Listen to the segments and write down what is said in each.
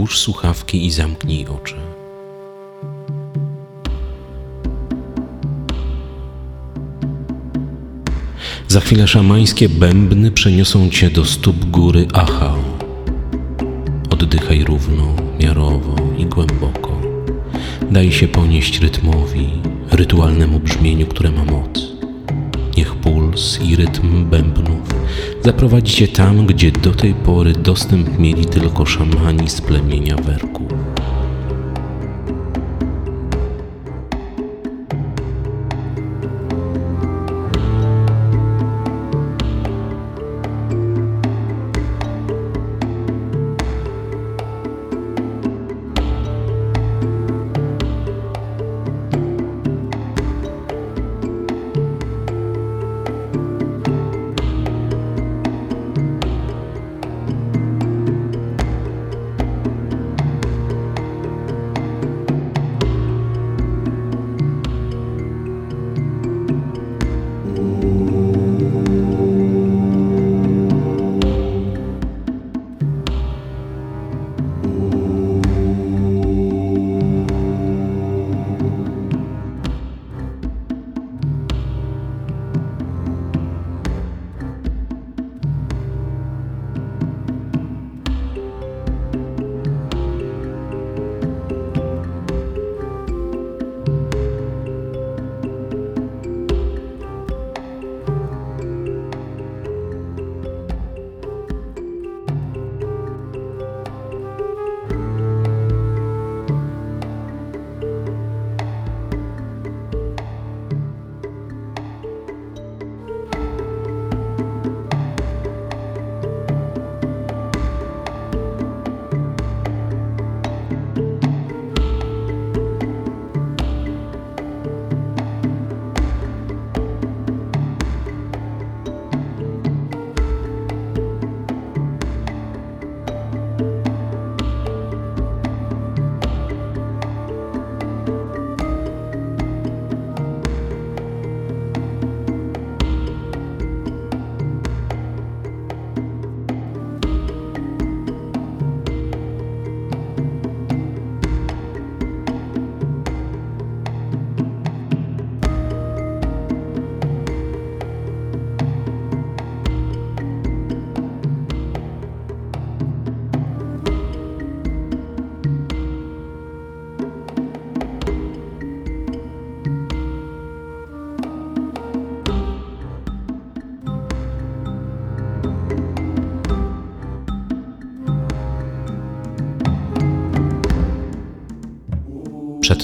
włóż słuchawki i zamknij oczy. Za chwilę szamańskie bębny przeniosą cię do stóp góry Achał. Oddychaj równo, miarowo i głęboko. Daj się ponieść rytmowi, rytualnemu brzmieniu, które ma moc. Puls i rytm bębnów zaprowadzi cię tam, gdzie do tej pory dostęp mieli tylko szamani z plemienia Werku.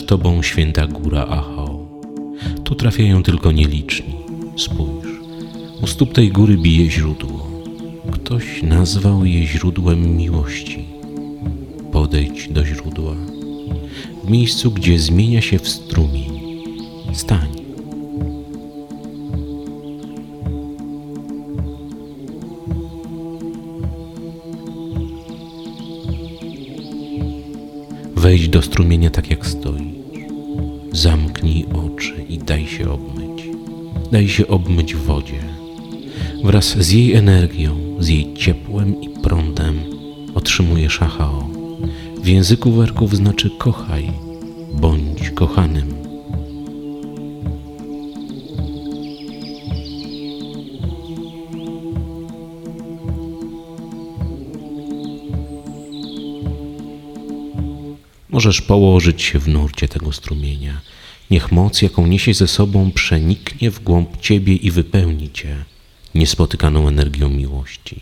Tobą święta góra Achał. Tu trafiają tylko nieliczni. Spójrz, u stóp tej góry bije źródło. Ktoś nazwał je źródłem miłości. Podejdź do źródła. W miejscu, gdzie zmienia się w strumień. Stań. Wejdź do strumienia tak jak stoisz. Zamknij oczy i daj się obmyć. Daj się obmyć w wodzie. Wraz z jej energią, z jej ciepłem i prądem otrzymujesz achao. W języku werków znaczy kochaj, bądź kochanym. Możesz położyć się w nurcie tego strumienia. Niech moc, jaką niesie ze sobą, przeniknie w głąb ciebie i wypełni cię niespotykaną energią miłości.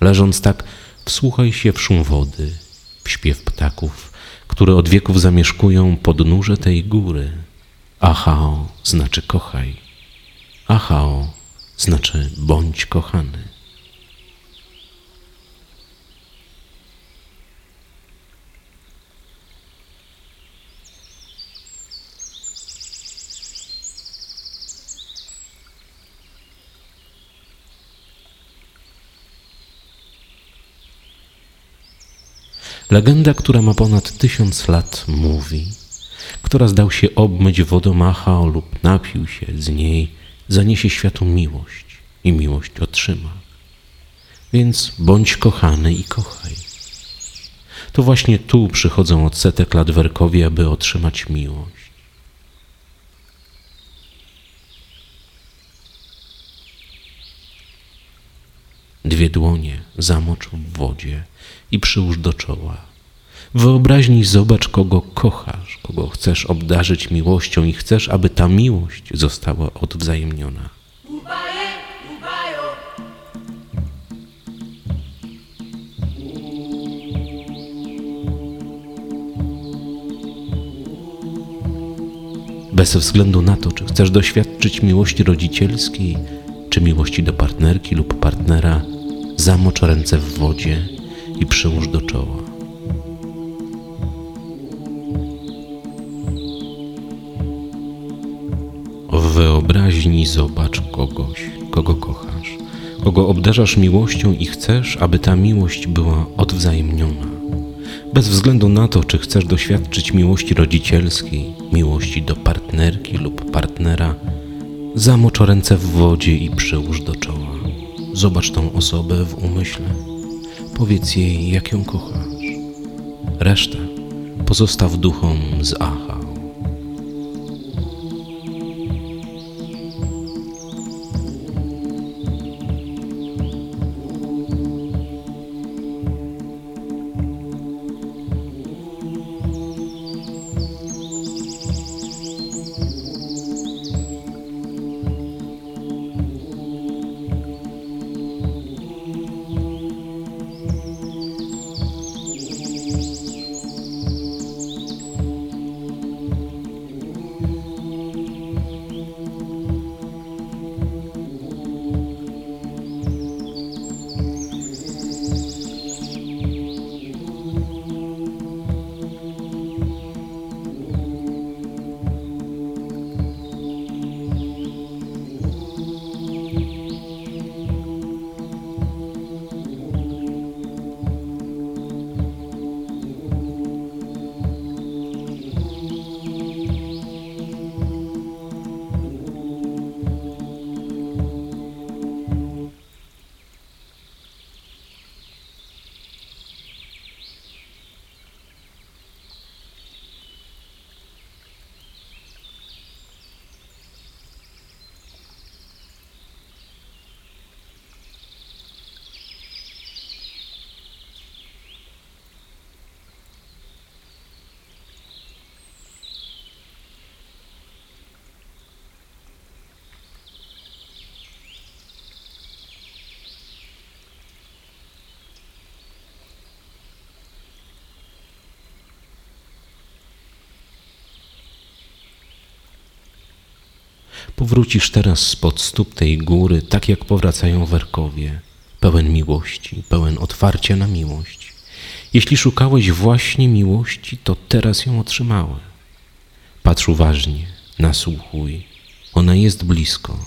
Leżąc tak, wsłuchaj się w szum wody, w śpiew ptaków, które od wieków zamieszkują podnóże tej góry. Achao znaczy kochaj. Achao znaczy bądź kochany. Legenda, która ma ponad tysiąc lat, mówi, Kto raz dał się obmyć wodą Achao lub napił się z niej, zaniesie światu miłość i miłość otrzyma. Więc bądź kochany i kochaj. To właśnie tu przychodzą od setek lat werkowie, aby otrzymać miłość. Dwie dłonie zamocz w wodzie i przyłóż do czoła. Wyobraźni zobacz, kogo kochasz, kogo chcesz obdarzyć miłością i chcesz, aby ta miłość została odwzajemniona. Bez względu na to, czy chcesz doświadczyć miłości rodzicielskiej, czy miłości do partnerki lub partnera, zamocz ręce w wodzie i przyłóż do czoła. Wyobraźni zobacz kogoś, kogo kochasz, kogo obdarzasz miłością i chcesz, aby ta miłość była odwzajemniona. Bez względu na to, czy chcesz doświadczyć miłości rodzicielskiej, miłości do partnerki lub partnera, zamocz ręce w wodzie i przyłóż do czoła. Zobacz tą osobę w umyśle. Powiedz jej, jak ją kochasz. Resztę pozostaw duchom z Aha. Powrócisz teraz spod stóp tej góry, tak jak powracają werkowie, pełen miłości, pełen otwarcia na miłość. Jeśli szukałeś właśnie miłości, to teraz ją otrzymałeś. Patrz uważnie, nasłuchuj. Ona jest blisko.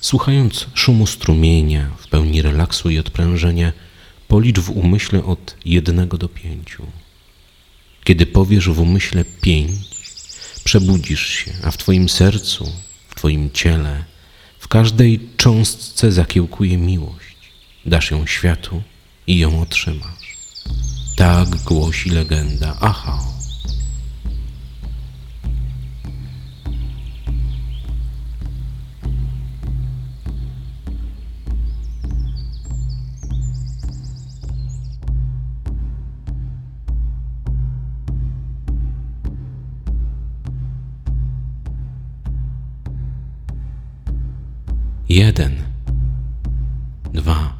Słuchając szumu strumienia, w pełni relaksu i odprężenia, policz w umyśle od jednego do pięciu. Kiedy powiesz w umyśle pięć, przebudzisz się, a w Twoim sercu Twoim ciele, w każdej cząstce zakiełkuje miłość. Dasz ją światu i ją otrzymasz. Tak głosi legenda Achao. Jeden, dwa,